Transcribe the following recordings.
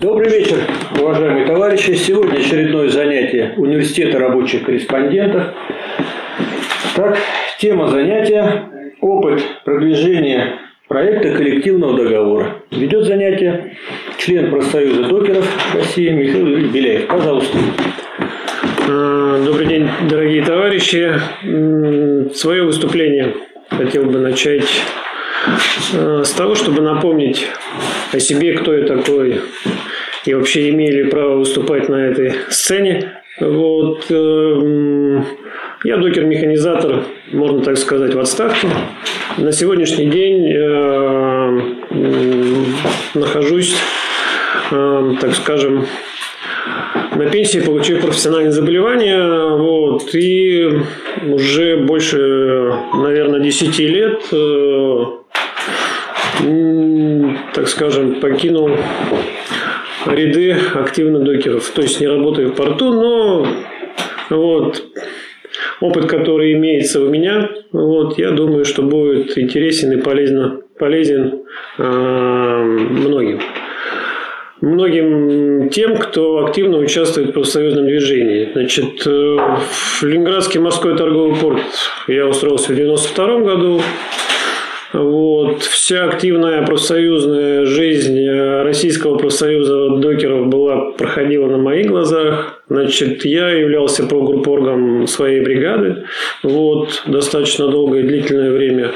Добрый вечер, уважаемые товарищи. Сегодня очередное занятие Университета рабочих корреспондентов. Так, тема занятия – опыт продвижения проекта коллективного договора. Ведет занятие член профсоюза докеров России Михаил Беляев. Пожалуйста. А, добрый день, дорогие товарищи. Свое выступление хотел бы начать с того, чтобы напомнить о себе, кто я такой, и вообще имели право выступать на этой сцене. Вот. Эм, я докер-механизатор, можно так сказать, в отставке. На сегодняшний день э, нахожусь, э, так скажем, на пенсии, получив профессиональное заболевание. Вот, и уже больше, наверное, 10 лет, э, так скажем, покинул ряды активных докеров. То есть не работаю в порту, но вот опыт, который имеется у меня, вот, я думаю, что будет интересен и полезно, полезен э, многим. Многим тем, кто активно участвует в профсоюзном движении. Значит, э, в Ленинградский морской торговый порт я устроился в 1992 году. Вот. Вся активная профсоюзная жизнь э, Российского профсоюза докеров была, проходила на моих глазах. Значит, я являлся прогруппоргом своей бригады. Вот, достаточно долгое длительное время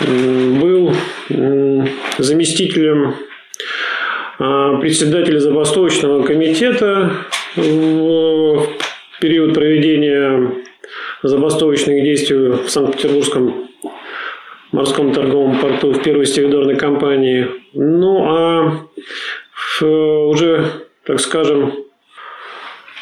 был заместителем а, председателя забастовочного комитета в период проведения забастовочных действий в Санкт-Петербургском морском торговом порту в первой стивидорной компании. Ну, а в, уже, так скажем,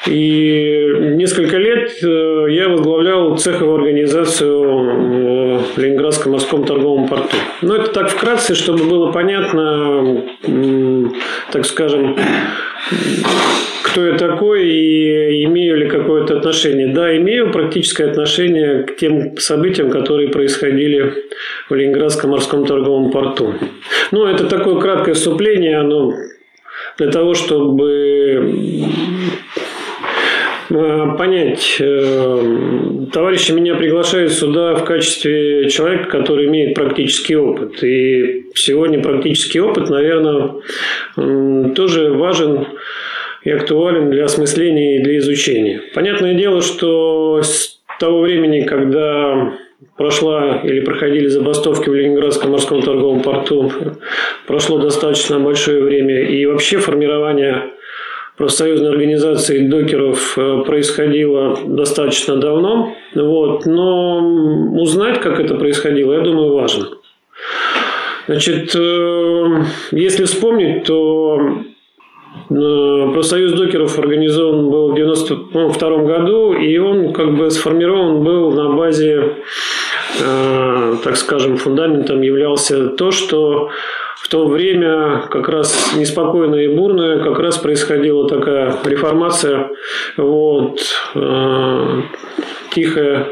и несколько лет э, я возглавлял цеховую организацию в Ленинградском морском торговом порту. Но это так вкратце, чтобы было понятно, так скажем, кто я такой и имею ли какое-то отношение. Да, имею практическое отношение к тем событиям, которые происходили в Ленинградском морском торговом порту. Ну, это такое краткое вступление, оно для того, чтобы понять, э, товарищи меня приглашают сюда в качестве человека, который имеет практический опыт. И сегодня практический опыт, наверное, тоже важен и актуален для осмысления и для изучения. Понятное дело, что с того времени, когда прошла или проходили забастовки в Ленинградском морском торговом порту, прошло достаточно большое время, и вообще формирование профсоюзной организации докеров э, происходило достаточно давно. Вот. Но узнать, как это происходило, я думаю, важно. Значит, э, если вспомнить, то Э, профсоюз докеров организован был в 1992 ну, году, и он как бы сформирован был на базе, так скажем, фундаментом являлся то, что в то время как раз неспокойная и бурная как раз происходила такая реформация, вот, э, тихая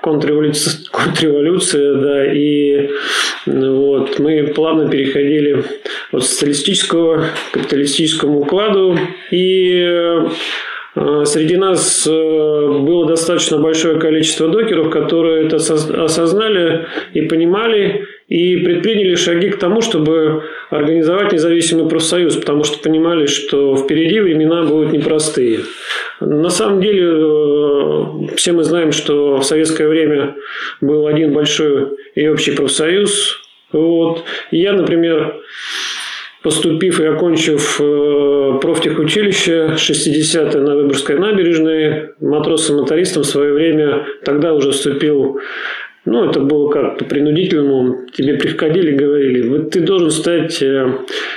контрреволюция, контрреволюция, да, и вот, мы плавно переходили от социалистического к капиталистическому укладу, и э, Среди нас э, было достаточно большое количество докеров, которые это осознали и понимали, и предприняли шаги к тому, чтобы организовать независимый профсоюз, потому что понимали, что впереди времена будут непростые. На самом деле, э, все мы знаем, что в советское время был один большой и общий профсоюз. Вот. я, например, поступив и окончив э, профтехучилище 60-е на Выборгской набережной, матросом-мотористом в свое время тогда уже вступил ну, это было как-то принудительному. Тебе приходили говорили, вот ты должен стать э,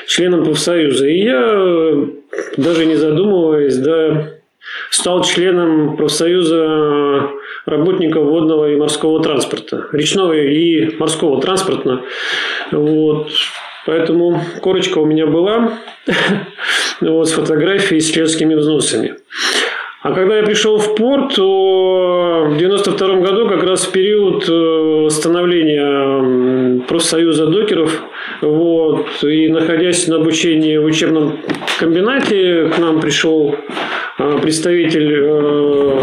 членом профсоюза. И я, даже не задумываясь, да, стал членом профсоюза работников водного и морского транспорта. Речного и морского транспорта. Вот. Поэтому корочка у меня была вот, с фотографией с членскими взносами. А когда я пришел в порт, то в 92 году, как раз в период э, становления профсоюза докеров, Вот. И находясь на обучении в учебном комбинате, к нам пришел а, представитель э,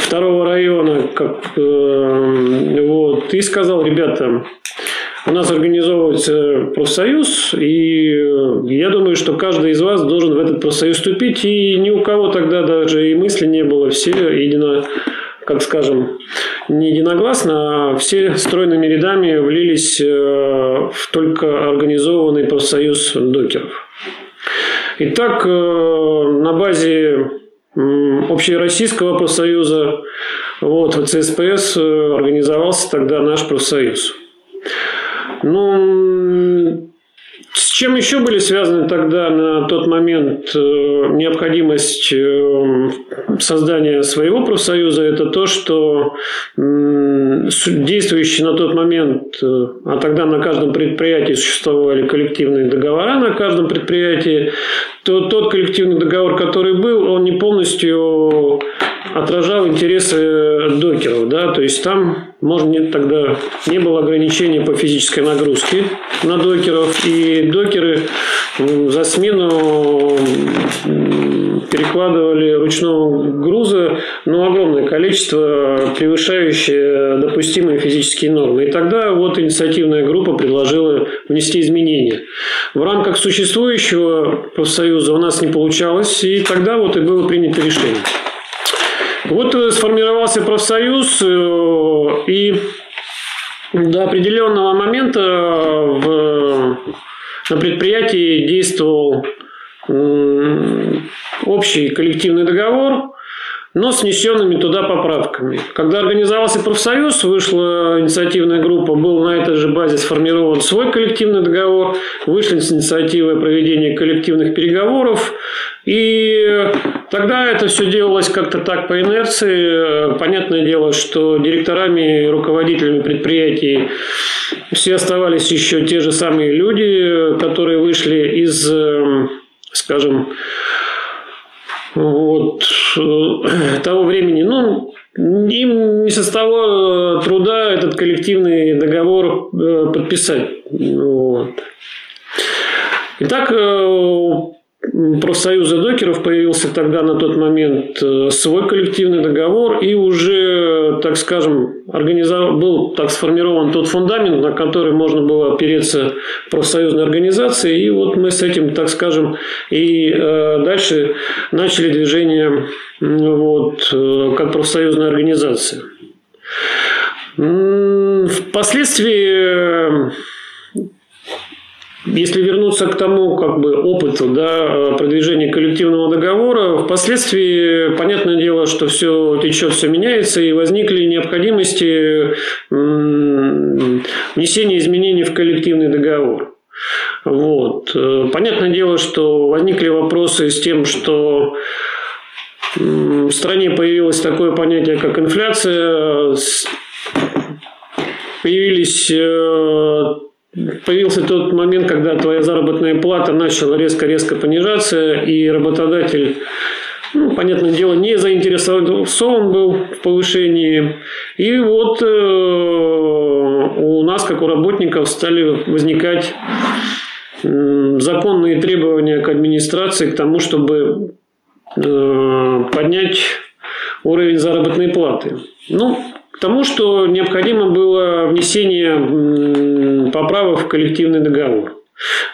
второго района, как, э, вот, и сказал, ребята, у нас организовывается профсоюз, и я думаю, что каждый из вас должен в этот профсоюз вступить, и ни у кого тогда даже и мысли не было, все едино, как скажем, не единогласно, а все стройными рядами влились э, в только организованный профсоюз докеров. Итак, э, на базе общероссийского профсоюза вот, в ЦСПС э, организовался тогда наш профсоюз. Ну, с чем еще были связаны тогда на тот момент э, необходимость э, создания своего профсоюза? Это то, что действующие на тот момент, э, а тогда на каждом предприятии существовали коллективные договора на каждом предприятии, то тот коллективный договор, который был, он не полностью отражал интересы докеров, да, то есть там можно тогда не было ограничения по физической нагрузке на докеров, и докеры за смену перекладывали ручного груза, ну, огромное количество, превышающее допустимые физические нормы. И тогда вот инициативная группа предложила внести изменения. В рамках существующего профсоюза у нас не получалось, и тогда вот и было принято решение. Вот э, сформировался профсоюз, э, и до определенного момента в, на предприятии действовал общий коллективный договор, но с внесенными туда поправками. Когда организовался профсоюз, вышла инициативная группа, был на этой же базе сформирован свой коллективный договор, вышли с инициативой проведения коллективных переговоров, и тогда это все делалось как-то так по инерции. Понятное дело, что директорами и руководителями предприятий все оставались еще те же самые люди, которые вышли из, скажем, вот, того времени. Ну, им не составило труда этот коллективный договор э, подписать. Вот. Итак, э, профсоюза докеров появился тогда на тот момент э, свой коллективный договор и уже, так скажем, организовал, был так сформирован тот фундамент, на который можно было опереться профсоюзной организации. И вот мы с этим, так скажем, и э, дальше начали движение вот, э, как профсоюзная организация. Впоследствии если вернуться к тому как бы, опыту да, продвижения коллективного договора, впоследствии, понятное дело, что все течет, все меняется, и возникли необходимости внесения изменений в коллективный договор. Вот. Понятное дело, что возникли вопросы с тем, что в стране появилось такое понятие, как инфляция, появились э, появился тот момент, когда твоя заработная плата начала резко-резко понижаться, и работодатель, ну, понятное дело, не заинтересован был в повышении. И вот э, у нас, как у работников, стали возникать э, законные требования к администрации к тому, чтобы э, поднять уровень заработной платы. Ну, к тому, что необходимо было внесение поправок в коллективный договор.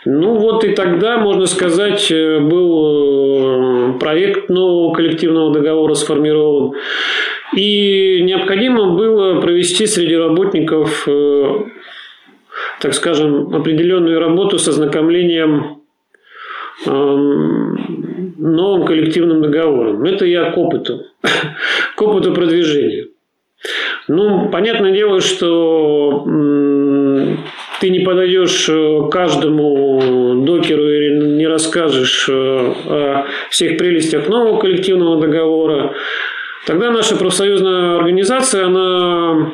Ну вот и тогда, можно сказать, э, был э, проект нового коллективного договора сформирован. И необходимо было провести среди работников, э, так скажем, определенную работу с ознакомлением новым коллективным договором. Это я к опыту, к опыту продвижения. Ну, понятное дело, что ты не подойдешь э, каждому докеру или не расскажешь э, о всех прелестях нового коллективного договора. Тогда наша профсоюзная организация, она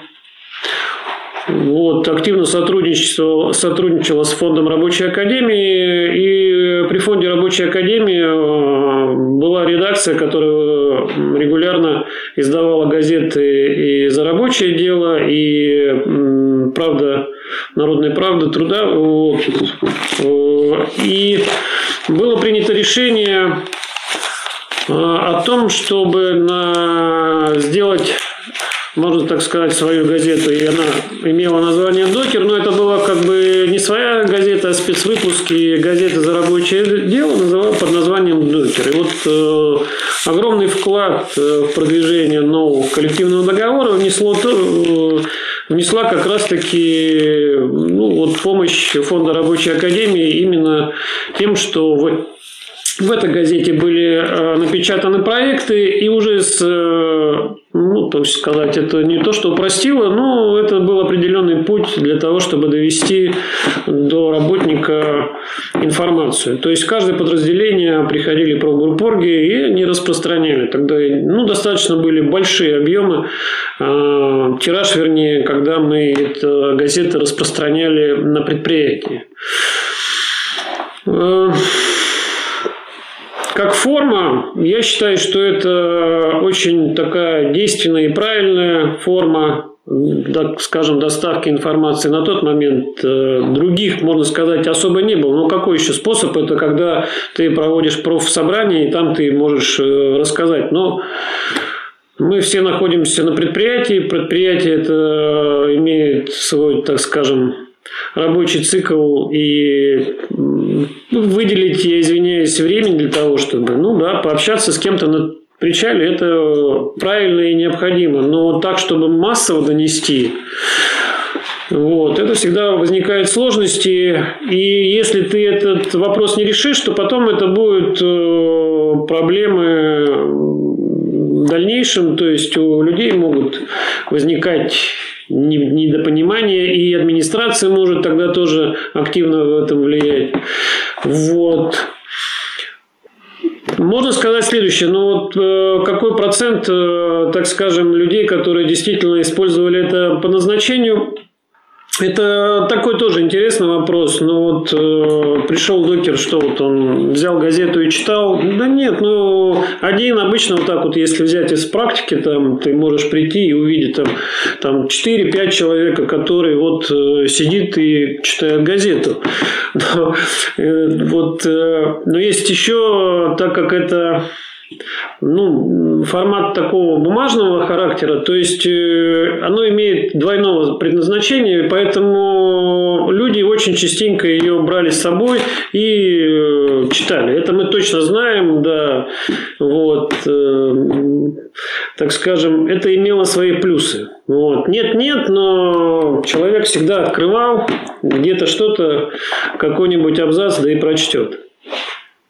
вот, активно сотрудничала, сотрудничала с фондом рабочей академии, и при фонде рабочей академии э, была редакция, которая регулярно издавала газеты и за рабочее дело, и «Правда «Народной правды», «Труда». Вот. И было принято решение о том, чтобы на, сделать можно так сказать, свою газету, и она имела название «Докер», но это была как бы не своя газета, а спецвыпуски газеты «За рабочее дело» под названием «Докер». И вот э, огромный вклад э, в продвижение нового коллективного договора внесло э, внесла как раз-таки ну, вот помощь Фонда рабочей академии именно тем, что вот в этой газете были э, напечатаны проекты, и уже с, то есть сказать, это не то, что упростило, но это был определенный путь для того, чтобы довести до работника информацию. То есть каждое подразделение приходили про группорги и не распространяли. Тогда ну, достаточно были большие объемы, э, тираж, вернее, когда мы эту газеты распространяли на предприятии. Как форма, я считаю, что это очень такая действенная и правильная форма так скажем, доставки информации на тот момент э, других, можно сказать, особо не было. Но какой еще способ? Это когда ты проводишь профсобрание, и там ты можешь э, рассказать. Но мы все находимся на предприятии. Предприятие это имеет свой, так скажем, рабочий цикл и ну, выделить, я извиняюсь, время для того, чтобы, ну да, пообщаться с кем-то на причале, это правильно и необходимо. Но так, чтобы массово донести, вот, это всегда возникают сложности, и если ты этот вопрос не решишь, то потом это будут э, проблемы в дальнейшем, то есть у людей могут возникать недопонимание, и администрация может тогда тоже активно в этом влиять. Вот. Можно сказать следующее, ну вот э, какой процент, э, так скажем, людей, которые действительно использовали это по назначению, это такой тоже интересный вопрос. Ну вот э, пришел докер, что вот он взял газету и читал. Да нет, ну один обычно вот так вот, если взять из практики, там ты можешь прийти и увидеть там, там 4-5 человека, которые вот э, сидит и читает газету. Но, э, вот, э, но есть еще, так как это ну, формат такого бумажного характера, то есть э, оно имеет двойного предназначения, поэтому люди очень частенько ее брали с собой и э, читали. Это мы точно знаем, да, вот, э, так скажем, это имело свои плюсы. Нет, нет, но человек всегда открывал где-то что-то, какой-нибудь абзац, да и прочтет.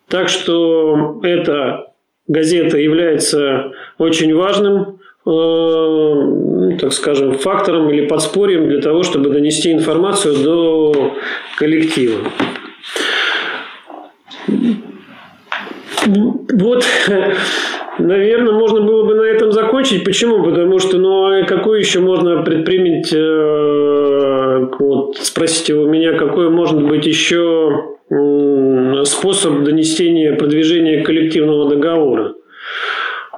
Так что это газета является очень важным э, так скажем, фактором или подспорьем для того, чтобы донести информацию до коллектива. Вот, наверное, можно было бы на этом закончить. Почему? Потому что, ну, а какой еще можно предпринять, э, вот, спросите у меня, какой может быть еще способ донесения, продвижения коллективного договора.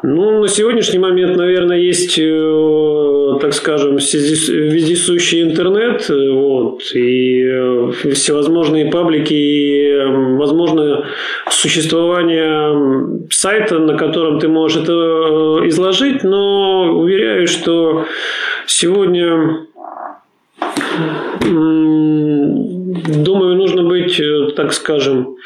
Ну, на сегодняшний момент, наверное, есть, э, так скажем, вездесущий интернет, э, вот, и э, всевозможные паблики, и, возможно, существование сайта, на котором ты можешь это изложить, но уверяю, что сегодня думаю, нужно быть, э, так скажем,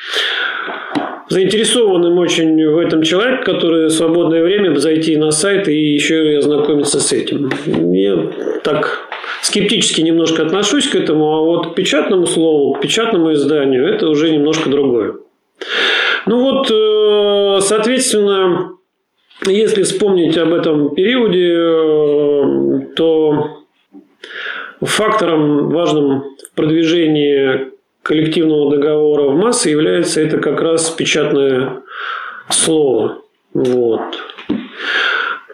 заинтересованным очень в этом человеке, который в свободное время зайти на сайт и еще и ознакомиться с этим. Я так скептически немножко отношусь к этому, а вот к печатному слову, к печатному изданию это уже немножко другое. Ну вот, э, соответственно, если вспомнить об этом периоде, э, то Фактором важным в продвижении коллективного договора в массы является это как раз печатное слово. Вот.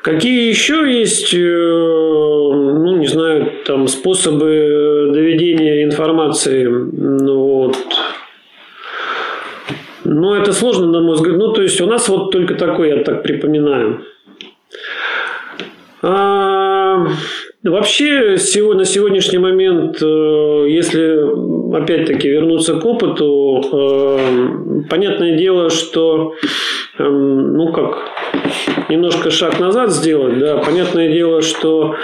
Какие еще есть, э, ну, не знаю, там способы доведения информации, ну, вот. Но это сложно, на мой взгляд. Ну, то есть у нас вот только такой, я так припоминаю. А, Вообще, на сегодняшний момент, э, если опять-таки вернуться к опыту, э, понятное дело, что, эм, ну как, немножко шаг назад сделать, да, понятное дело, что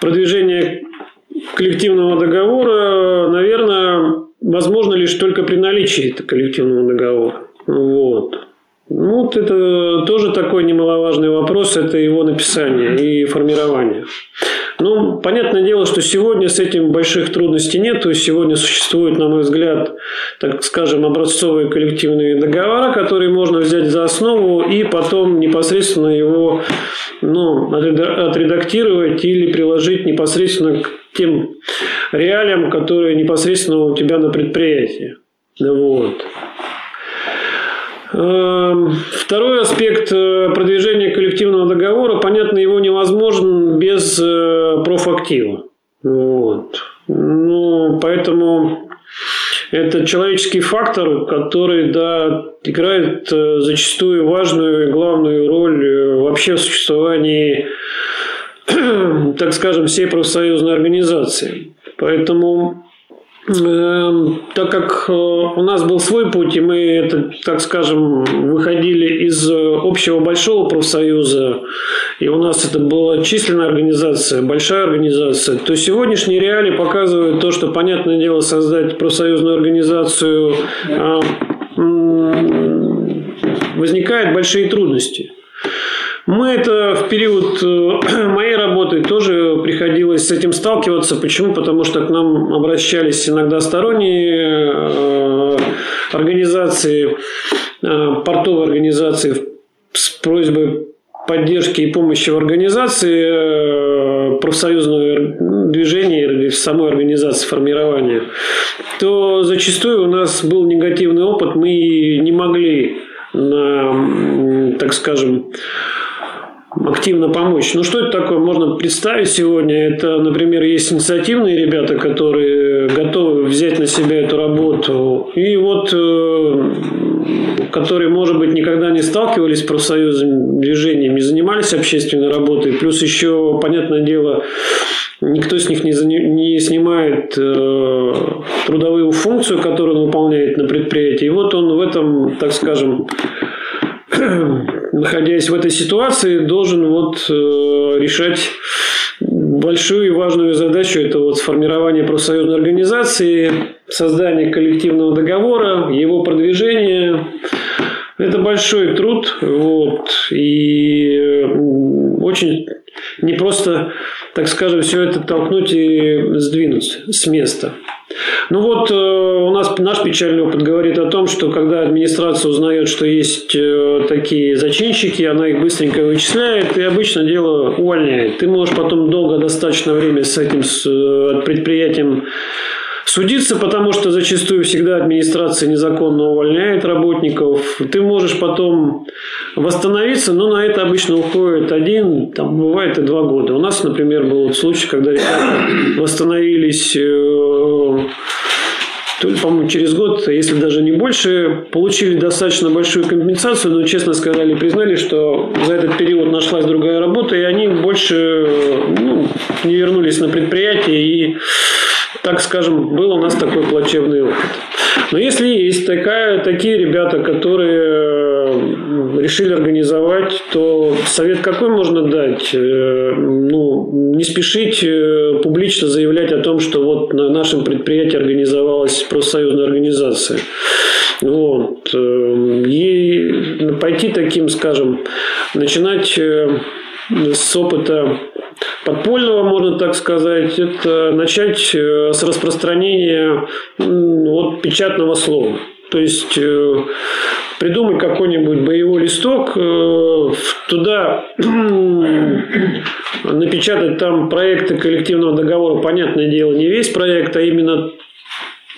продвижение коллективного договора, наверное, возможно лишь только при наличии коллективного договора. Вот. Ну, вот это тоже такой немаловажный вопрос, это его написание и формирование. Ну, понятное дело, что сегодня с этим больших трудностей нет. Сегодня существуют, на мой взгляд, так скажем, образцовые коллективные договора, которые можно взять за основу и потом непосредственно его ну, отредактировать или приложить непосредственно к тем реалиям, которые непосредственно у тебя на предприятии. Вот. Эм, второй аспект э, продвижения коллективного договора, понятно, его невозможен без э, профактива. Вот. Ну, поэтому это человеческий фактор, который да, играет э, зачастую важную и главную роль вообще в существовании, так скажем, всей профсоюзной организации. Поэтому так как э, у нас был свой путь, и мы, это, так скажем, выходили из общего большого профсоюза, и у нас это была численная организация, большая организация, то сегодняшние реалии показывают то, что, понятное дело, создать профсоюзную организацию а, возникают большие трудности. Мы это в период э, моей работы тоже приходилось с этим сталкиваться. Почему? Потому что к нам обращались иногда сторонние э, организации, э, портовые организации с просьбой поддержки и помощи в организации профсоюзного движения или самой организации формирования, то зачастую у нас был негативный опыт. Мы не могли, так скажем, активно помочь. Ну, что это такое? Можно представить сегодня. Это, например, есть инициативные ребята, которые готовы взять на себя эту работу. И вот, э, которые, может быть, никогда не сталкивались с профсоюзным движением, не занимались общественной работой. Плюс еще, понятное дело, никто с них не, не снимает э, трудовую функцию, которую он выполняет на предприятии. И вот он в этом, так скажем, находясь в этой ситуации, должен вот э, решать большую и важную задачу это вот сформирование профсоюзной организации, создание коллективного договора, его продвижение. Это большой труд, вот, и очень не просто, так скажем, все это толкнуть и сдвинуть с места. Ну вот э, у нас наш печальный опыт говорит о том, что когда администрация узнает, что есть э, такие зачинщики, она их быстренько вычисляет и обычно дело увольняет. Ты можешь потом долго достаточно время с этим с э, предприятием судиться, потому что зачастую всегда администрация незаконно увольняет работников. Ты можешь потом восстановиться, но на это обычно уходит один, там бывает и два года. У нас, например, был случай, когда восстановились э, по-моему, через год, если даже не больше, получили достаточно большую компенсацию, но честно сказали, признали, что за этот период нашлась другая работа, и они больше ну, не вернулись на предприятие и так скажем, был у нас такой плачевный опыт. Но если есть такая, такие ребята, которые э, решили организовать, то совет какой можно дать? Э, ну, не спешить э, публично заявлять о том, что вот на нашем предприятии организовалась профсоюзная организация. Вот. И пойти таким, скажем, начинать с опыта подпольного, можно так сказать, это начать э, с распространения вот, печатного слова. То есть э, придумать какой-нибудь боевой листок, э, туда напечатать там проекты коллективного договора, понятное дело, не весь проект, а именно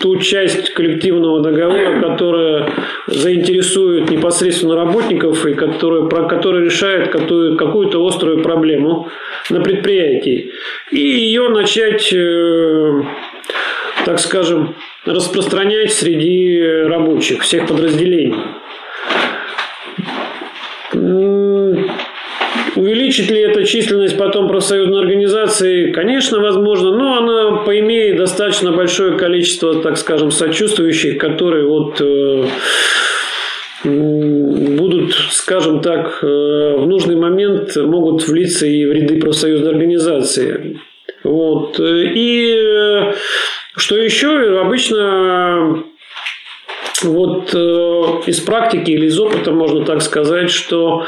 ту часть коллективного договора, которая заинтересует непосредственно работников и которая, про, которая решает какую, какую-то острую проблему на предприятии. И ее начать, э, так скажем, распространять среди рабочих всех подразделений увеличит ли эта численность потом профсоюзной организации? Конечно, возможно, но она поимеет достаточно большое количество, так скажем, сочувствующих, которые вот э, будут, скажем так, э, в нужный момент могут влиться и в ряды профсоюзной организации. Вот. И э, что еще, обычно вот э, из практики или из опыта можно так сказать, что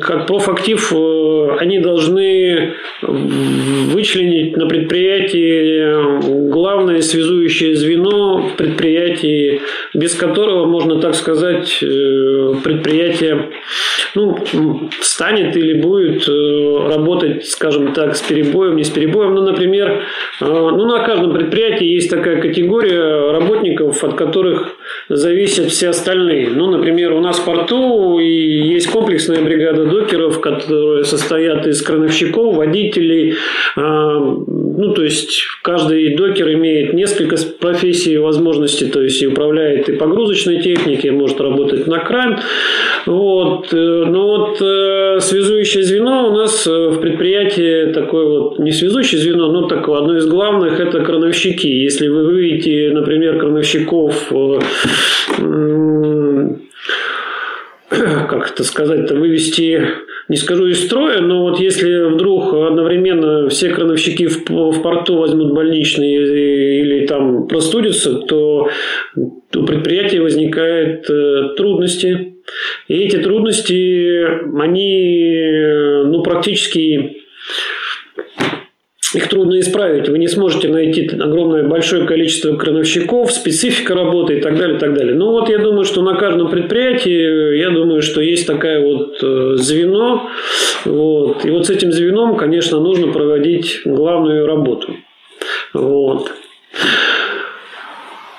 как профактив э, они должны вычленить на предприятии главное связующее звено в предприятии, без которого, можно так сказать, э, предприятие ну, станет или будет э, работать, скажем так, с перебоем, не с перебоем. Ну, например, ну, на каждом предприятии есть такая категория работников, от которых зависят все остальные. Ну, например, у нас в порту есть комплексная бригада докеров, которые состоят из крановщиков, водителей. Ну, то есть, каждый докер имеет несколько профессий и возможностей, то есть, и управляет и погрузочной техникой, может работать на кран. Вот. Но вот э, связующее звено у нас э, в предприятии такое вот, не связующее звено, но такое одно из главных – это крановщики. Если вы видите, например, крановщиков э, как это сказать-то, вывести, не скажу из строя, но вот если вдруг одновременно все крановщики в, в порту возьмут больничные или там простудятся, то у предприятия возникают э, трудности. И эти трудности, они ну, практически их трудно исправить. Вы не сможете найти огромное большое количество крановщиков, специфика работы и так далее, и так далее. Ну вот я думаю, что на каждом предприятии, я думаю, что есть такая вот э, звено. Вот. И вот с этим звеном, конечно, нужно проводить главную работу. Вот.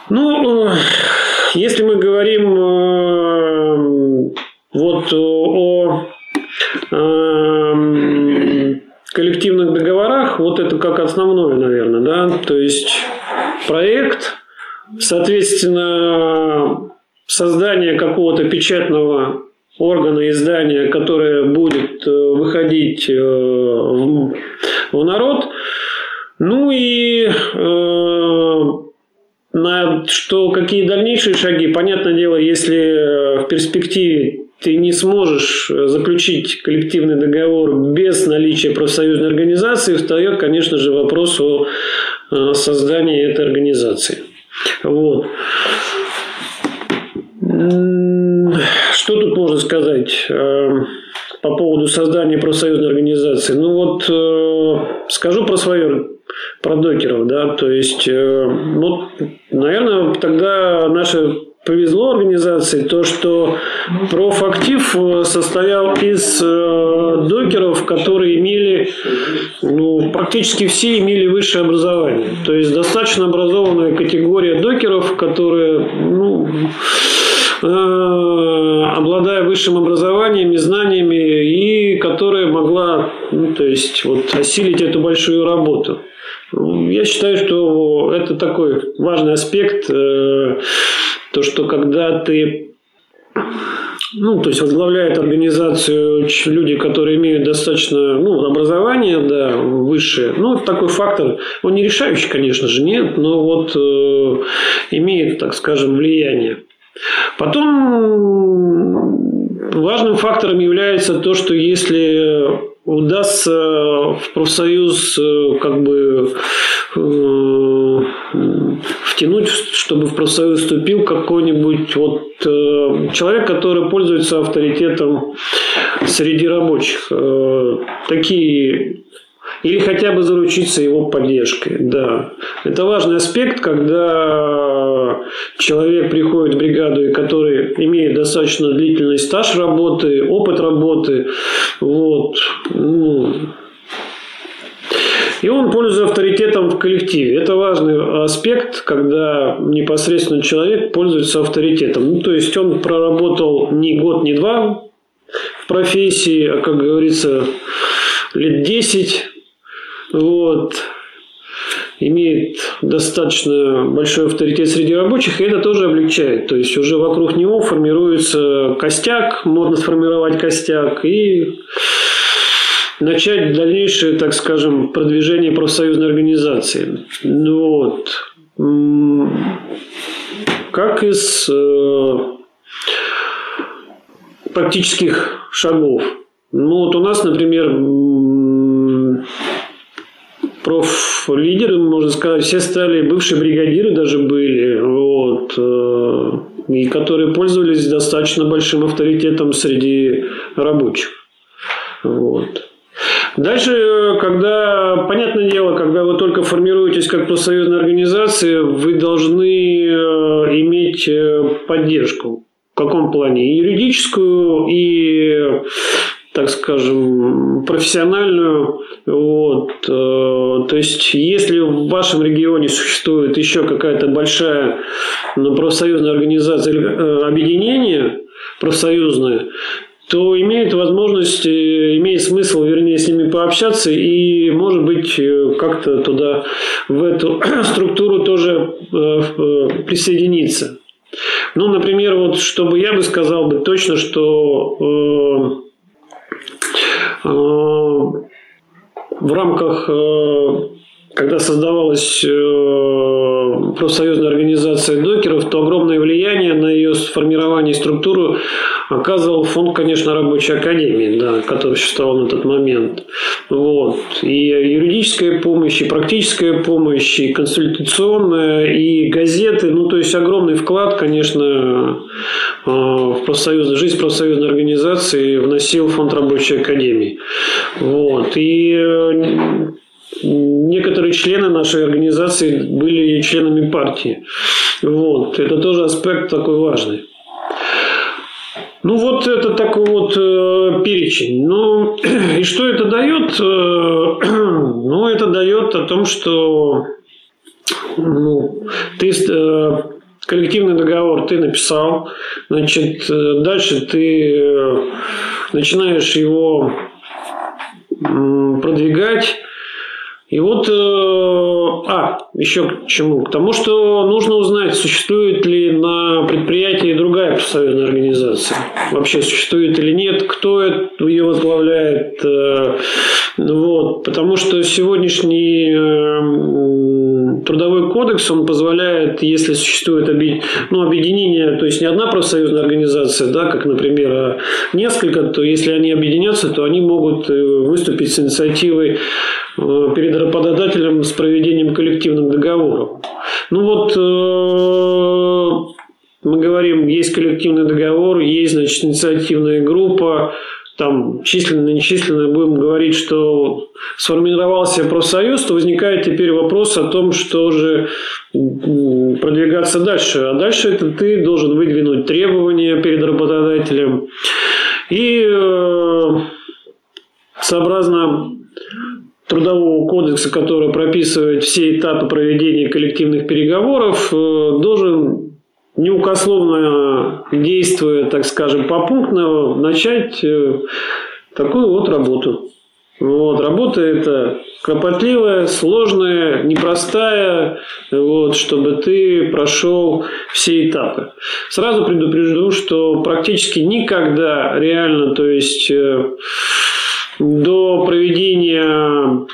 Ну, э, если мы говорим э, вот о коллективных договорах вот это как основное, наверное, да, то есть проект, соответственно, создание какого-то печатного органа издания, которое будет э, выходить э, в, в народ, ну и э, на что какие дальнейшие шаги, понятное дело, если в перспективе ты не сможешь э, заключить коллективный договор без наличия профсоюзной организации, встает, конечно же, вопрос о э, создании этой организации. Вот. Что тут можно сказать э, по поводу создания профсоюзной организации? Ну вот скажу про свое про докеров, да, то есть, вот, наверное, тогда наши повезло организации то, что профактив э, состоял из э, докеров, которые имели, ну, практически все имели высшее образование. То есть достаточно образованная категория докеров, которые, ну, э, обладая высшим образованием и знаниями, и которая могла, ну, то есть, вот, осилить эту большую работу. Я считаю, что это такой важный аспект то, что когда ты ну, то есть возглавляет организацию люди, которые имеют достаточно ну, образование, да, высшее. Ну, такой фактор, он не решающий, конечно же, нет, но вот э, имеет, так скажем, влияние. Потом важным фактором является то, что если удастся в профсоюз э, как бы э, втянуть, чтобы в профсоюз вступил какой-нибудь вот э, человек, который пользуется авторитетом среди рабочих. Такие или хотя бы заручиться его поддержкой. Да. Это важный аспект, когда человек приходит в бригаду, который имеет достаточно длительный стаж работы, опыт работы. Вот. Ну, и он пользуется авторитетом в коллективе. Это важный аспект, когда непосредственно человек пользуется авторитетом. Ну, то есть он проработал не год, не два в профессии, а, как говорится, лет 10 вот, имеет достаточно большой авторитет среди рабочих, и это тоже облегчает. То есть уже вокруг него формируется костяк, можно сформировать костяк, и начать дальнейшее, так скажем, продвижение профсоюзной организации. Ну вот. Как из э, практических шагов. Ну вот у нас, например, профлидеры, можно сказать, все стали, бывшие бригадиры даже были, вот, э, и которые пользовались достаточно большим авторитетом среди рабочих. Вот. Дальше, когда, понятное дело, когда вы только формируетесь как профсоюзная организация, вы должны э, иметь э, поддержку. В каком плане? И юридическую, и так скажем, профессиональную. Вот. Э, то есть, если в вашем регионе существует еще какая-то большая ну, профсоюзная организация э, объединение профсоюзное, то имеет возможность, э, имеет смысл, вернее, с ними пообщаться и, может быть, как-то туда, в эту структуру тоже присоединиться. Ну, например, вот, чтобы я бы сказал бы точно, что Э, в рамках, э, когда создавалась э, профсоюзная организация докеров, то огромное влияние на ее формирование и структуру оказывал фонд, конечно, рабочей академии, да, который существовал на тот момент. Вот. И юридическая помощь, и практическая помощь, и консультационная, и газеты. Ну, то есть огромный вклад, конечно, э, в профсоюзную жизнь профсоюзной организации вносил фонд рабочей академии. Вот. И э, некоторые члены нашей организации были членами партии. Вот. Это тоже аспект такой важный. Ну, вот это такой вот э, перечень. Ну, и что это дает? Э, ну, это дает о том, что ну, ты э, коллективный договор ты написал, значит, э, дальше ты э, начинаешь его продвигать и вот, э, а, еще к чему? К тому, что нужно узнать, существует ли на предприятии другая профсоюзная организация. Вообще существует или нет, кто ее возглавляет. Э, вот, потому что сегодняшний э, трудовой кодекс, он позволяет, если существует ну, объединение, то есть не одна профсоюзная организация, да, как, например, а несколько, то если они объединятся, то они могут выступить с инициативой Э, перед работодателем с проведением коллективных договоров. Ну вот э, мы говорим, есть коллективный договор, есть, значит, инициативная группа, там численно, нечисленно будем говорить, что сформировался профсоюз, то возникает теперь вопрос о том, что же продвигаться дальше. А дальше это ты должен выдвинуть требования перед работодателем. И э, сообразно Трудового кодекса, который прописывает все этапы проведения коллективных переговоров, э, должен неукословно действуя, так скажем, попунктно, начать э, такую вот работу. Вот, работа эта кропотливая, сложная, непростая, вот, чтобы ты прошел все этапы. Сразу предупрежду, что практически никогда реально, то есть э, до проведения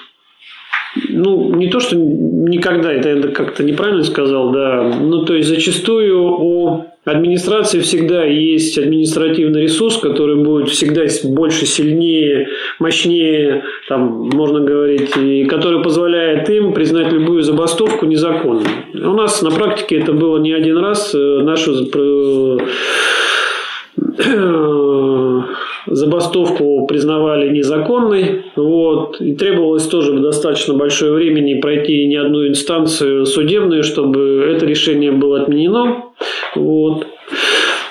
не то, что никогда, это я как-то неправильно сказал, да, ну, то есть зачастую у администрации всегда есть административный ресурс, который будет всегда больше, сильнее, мощнее, там, можно говорить, и который позволяет им признать любую забастовку незаконной. У нас на практике это было не один раз. Э, нашу забастовку признавали незаконной, вот, и требовалось тоже достаточно большое времени пройти не одну инстанцию судебную, чтобы это решение было отменено, вот.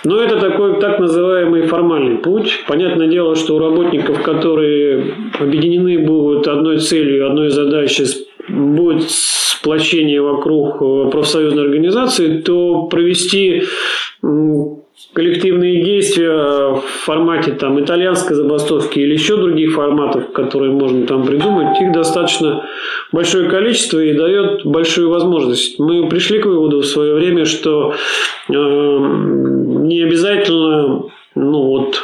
Но это такой так называемый формальный путь. Понятное дело, что у работников, которые объединены будут одной целью, одной задачей, будет сплочение вокруг э, профсоюзной организации, то провести коллективные действия в формате там, итальянской забастовки или еще других форматов, которые можно там придумать, их достаточно большое количество и дает большую возможность. Мы пришли к выводу в свое время, что э, не обязательно ну, вот,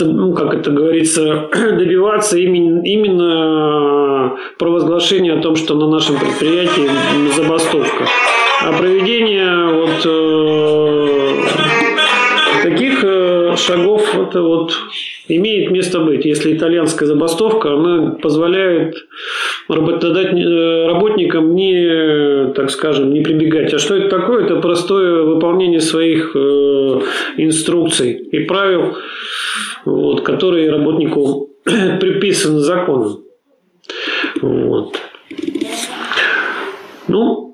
ну, как это говорится, добиваться именно, именно провозглашения о том, что на нашем предприятии забастовка. А проведение вот э, таких э, шагов это вот имеет место быть. Если итальянская забастовка, она позволяет э, работникам не, так скажем, не прибегать. А что это такое? Это простое выполнение своих э, инструкций и правил, вот, которые работнику приписаны законом. Вот. Ну,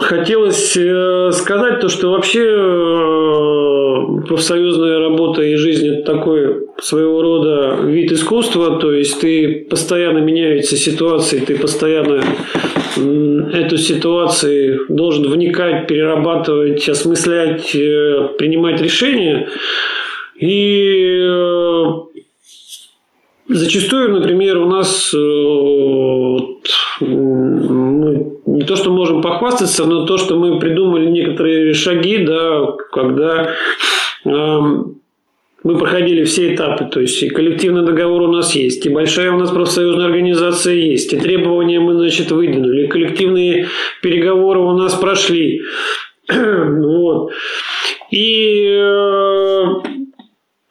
хотелось э, сказать то, что вообще профсоюзная работа и жизнь – это такой своего рода вид искусства, то есть ты постоянно меняются ситуации, ты постоянно эту ситуацию должен вникать, перерабатывать, осмыслять, э, принимать решения. И э, зачастую, например, у нас э, мы не то, что можем похвастаться, но то, что мы придумали некоторые шаги, да, когда мы проходили все этапы, то есть и коллективный договор у нас есть, и большая у нас профсоюзная организация есть, и требования мы, значит, выдвинули, и коллективные переговоры у нас прошли. вот. И э,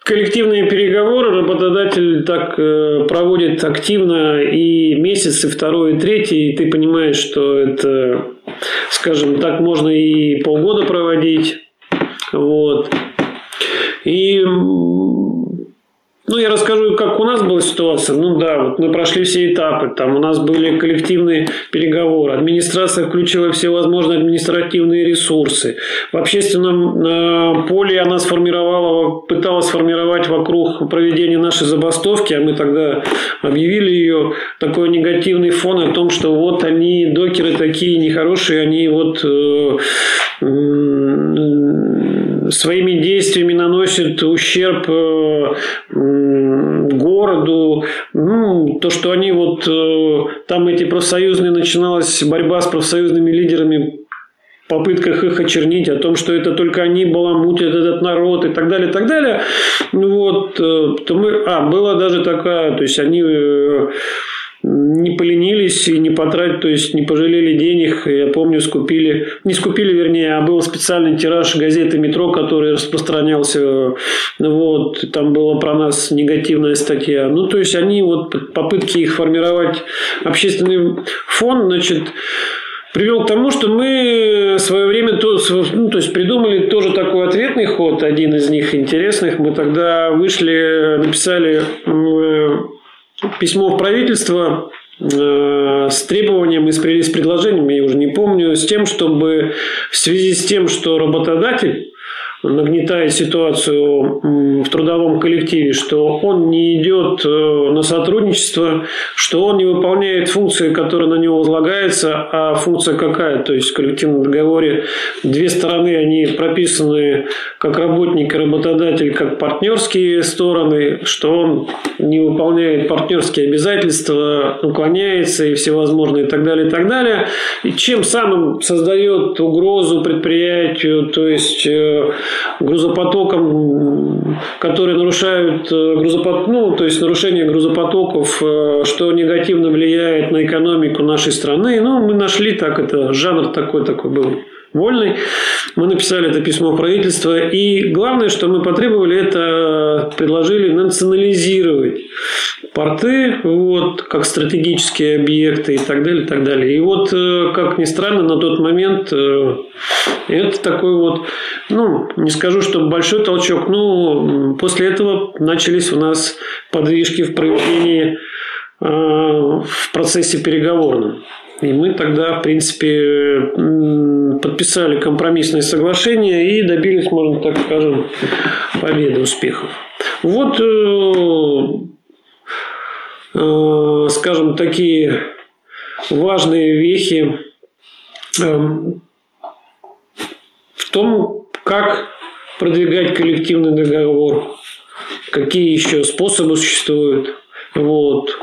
коллективные переговоры работодатель так э, проводит активно и месяц, и второй, и третий, и ты понимаешь, что это, скажем так, можно и полгода проводить. Вот. И ну, я расскажу, как у нас была ситуация. Ну да, вот мы прошли все этапы. Там у нас были коллективные переговоры. Администрация включила все возможные административные ресурсы. В общественном э, поле она сформировала, пыталась сформировать вокруг проведения нашей забастовки, а мы тогда объявили ее такой негативный фон о том, что вот они, докеры такие нехорошие, они вот э, своими действиями наносят ущерб э, городу. Ну, то, что они вот э, там эти профсоюзные начиналась борьба с профсоюзными лидерами попытках их очернить, о том, что это только они баламутят этот народ и так далее, и так далее. Ну вот, э, то мы, а, была даже такая, то есть они не поленились и не потратили, то есть не пожалели денег. Я помню, скупили, не скупили, вернее, а был специальный тираж газеты «Метро», который распространялся. Вот, там была про нас негативная статья. Ну, то есть они вот попытки их формировать общественный фон, значит, привел к тому, что мы в свое время то, ну, то есть придумали тоже такой ответный ход, один из них интересных. Мы тогда вышли, написали письмо в правительство э, с требованием и с предложением, я уже не помню, с тем, чтобы в связи с тем, что работодатель нагнетает ситуацию в трудовом коллективе, что он не идет э, на сотрудничество, что он не выполняет функции, которые на него возлагаются, а функция какая? То есть в коллективном договоре две стороны, они прописаны как работник и работодатель, как партнерские стороны, что он не выполняет партнерские обязательства, уклоняется и всевозможные и так далее, и так далее. И чем самым создает угрозу предприятию, то есть э, грузопотоком, которые нарушают э, грузопот... ну, то есть нарушение грузопотоков, э, что негативно влияет на экономику нашей страны. Ну, мы нашли так это, жанр такой такой был вольный. Мы написали это письмо в правительство. И главное, что мы потребовали, это предложили национализировать порты, вот, как стратегические объекты и так далее, и так далее. И вот, э, как ни странно, на тот момент э, это такой вот, ну, не скажу, что большой толчок, но после этого начались у нас подвижки в проведении э, в процессе переговорном. И мы тогда, в принципе, подписали компромиссное соглашение и добились, можно так скажем, победы, успехов. Вот, скажем, такие важные вехи эм, в том, как продвигать коллективный договор, какие еще способы существуют. Вот.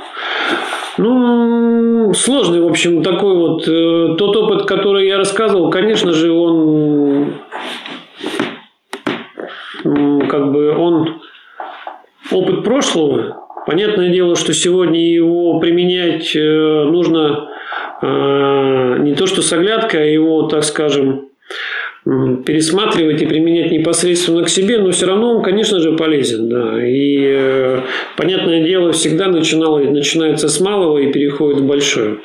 Ну, сложный, в общем, такой вот. Э, тот опыт, который я рассказывал, конечно же, он как бы он опыт прошлого. Понятное дело, что сегодня его применять э, нужно э, не то что с оглядкой, а его, так скажем, пересматривать и применять непосредственно к себе, но все равно он, конечно же, полезен. Да. И, э, понятное дело, всегда начинало, начинается с малого и переходит в большое.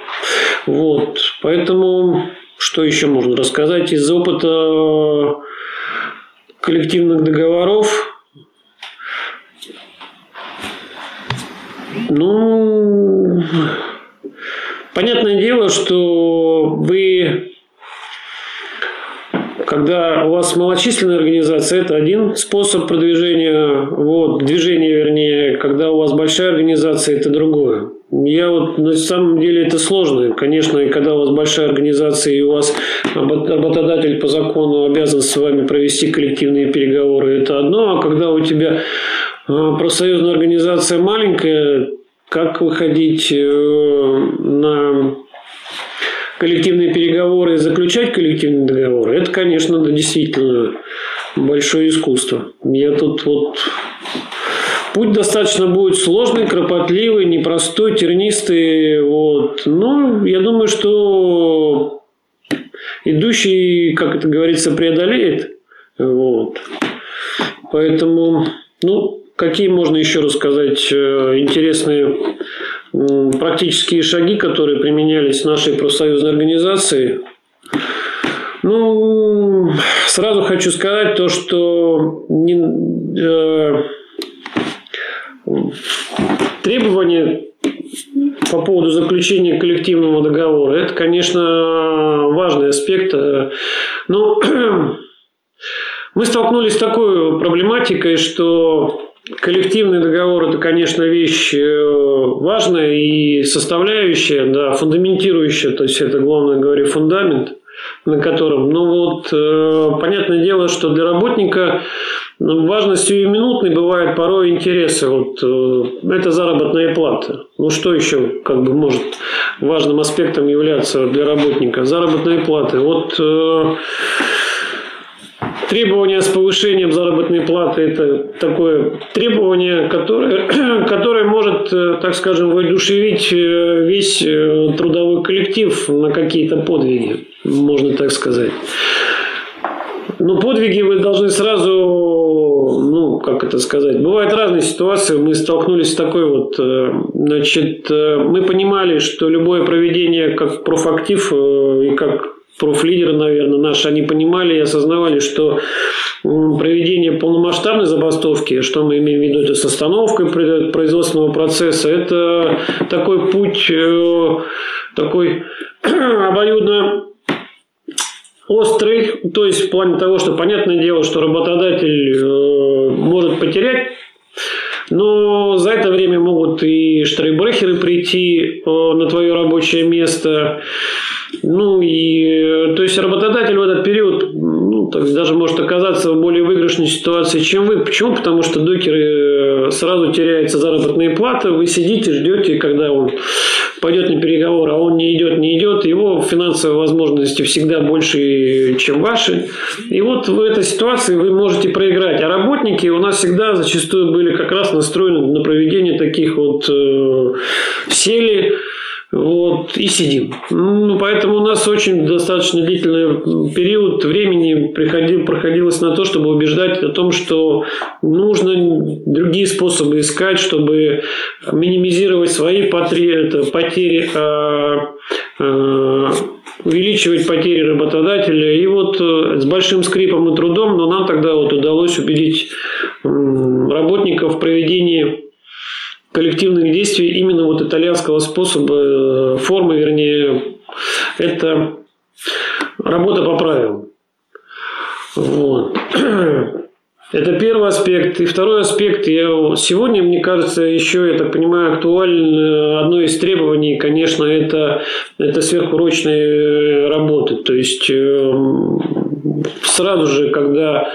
Вот. Поэтому, что еще можно рассказать из опыта коллективных договоров? Ну, понятное дело, что вы когда у вас малочисленная организация, это один способ продвижения, вот, движения, вернее. Когда у вас большая организация, это другое. Я вот на самом деле это сложно. Конечно, когда у вас большая организация, и у вас работодатель по закону обязан с вами провести коллективные переговоры, это одно. А когда у тебя а, профсоюзная организация маленькая, как выходить э, на коллективные переговоры и заключать коллективные договоры, это, конечно, действительно большое искусство. Я тут вот... Путь достаточно будет сложный, кропотливый, непростой, тернистый. Вот. Но я думаю, что идущий, как это говорится, преодолеет. Вот. Поэтому, ну, какие можно еще рассказать э, интересные практические шаги, которые применялись нашей профсоюзной организацией. Ну, сразу хочу сказать то, что не, э, требования по поводу заключения коллективного договора, это, конечно, важный аспект. Но мы столкнулись с такой проблематикой, что Коллективный договор – это, конечно, вещь э, важная и составляющая, да, фундаментирующая, то есть это, главное говоря, фундамент, на котором, ну вот, э, понятное дело, что для работника ну, важностью и минутной бывает порой интересы. Вот, э, это заработная плата. Ну, что еще как бы может важным аспектом являться для работника? Заработная плата. Вот Требование с повышением заработной платы – это такое требование, которое, которое может, э, так скажем, воодушевить э, весь э, трудовой коллектив на какие-то подвиги, можно так сказать. Но подвиги вы должны сразу, ну, как это сказать, бывают разные ситуации. Мы столкнулись с такой вот, значит, мы понимали, что любое проведение как профактив и как профлидеры, наверное, наши, они понимали и осознавали, что проведение полномасштабной забастовки, что мы имеем в виду, это с остановкой производственного процесса, это такой путь, э, такой обоюдно острый, то есть в плане того, что понятное дело, что работодатель э, может потерять но за это время могут и штрейбрехеры прийти э, на твое рабочее место. Ну и то есть работодатель в этот период ну, так, даже может оказаться в более выигрышной ситуации, чем вы. Почему? Потому что докеры э, сразу теряются заработные платы, вы сидите, ждете, когда он пойдет на переговоры, а он не идет, не идет, его финансовые возможности всегда больше, чем ваши. И вот в этой ситуации вы можете проиграть. А работники у нас всегда зачастую были как раз настроены на проведение таких вот э, сели, вот, и сидим. Ну, поэтому у нас очень достаточно длительный период времени приходил, проходилось на то, чтобы убеждать о том, что нужно другие способы искать, чтобы минимизировать свои потери, это, потери а, а, увеличивать потери работодателя. И вот э, с большим скрипом и трудом, но нам тогда вот удалось убедить работников в проведении именно вот итальянского способа, э, формы, вернее, это работа по правилам. Вот. Это первый аспект. И второй аспект, я, сегодня, мне кажется, еще, я так понимаю, актуально одно из требований, конечно, это, это сверхурочные работы. То есть эм, сразу же, когда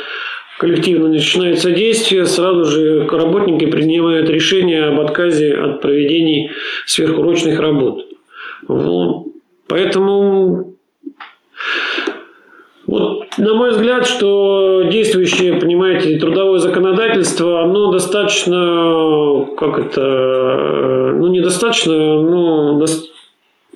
коллективно начинается действие, сразу же работники принимают решение об отказе от проведения сверхурочных работ. Вот. Поэтому вот на мой взгляд, что действующее, понимаете, трудовое законодательство, оно достаточно, как это, ну, недостаточно, ну,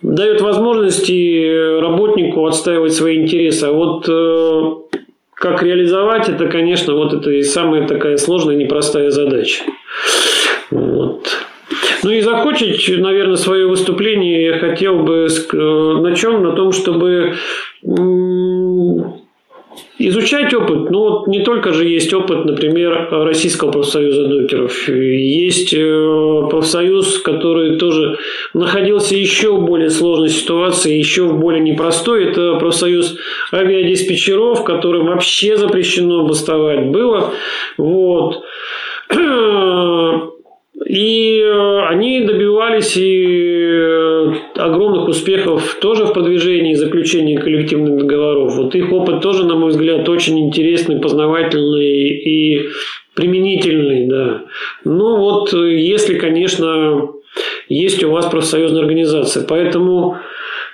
дает возможности работнику отстаивать свои интересы. А вот э, как реализовать это, конечно, вот это и самая такая сложная, непростая задача. Вот. Ну и закончить, наверное, свое выступление я хотел бы э, на чем? На том, чтобы Изучать опыт, ну не только же есть опыт, например, Российского профсоюза докеров. Есть э, профсоюз, который тоже находился еще в более сложной ситуации, еще в более непростой. Это профсоюз авиадиспетчеров, которым вообще запрещено бастовать было. Вот. И э, они добивались и э, огромных успехов тоже в продвижении и заключении коллективных договоров. Вот их опыт тоже, на мой взгляд, очень интересный, познавательный и применительный. Да. Ну вот, если, конечно, есть у вас профсоюзная организация. Поэтому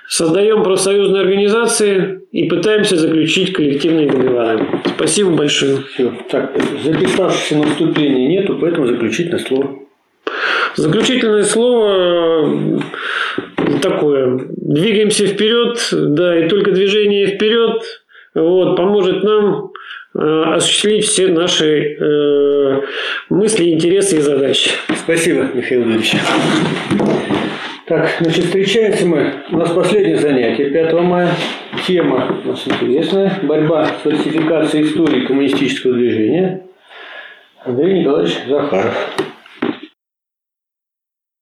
создаем профсоюзные организации и пытаемся заключить коллективные договоры. Спасибо большое. Все. Так, записавшихся на вступление нету, поэтому заключительное слово. Заключительное слово э, такое. Двигаемся вперед, да, и только движение вперед вот, поможет нам э, осуществить все наши э, мысли, интересы и задачи. Спасибо, Михаил Юрьевич. Так, значит, встречаемся мы. У нас последнее занятие 5 мая. Тема у нас интересная. Борьба с фальсификацией истории коммунистического движения. Андрей Николаевич Захаров.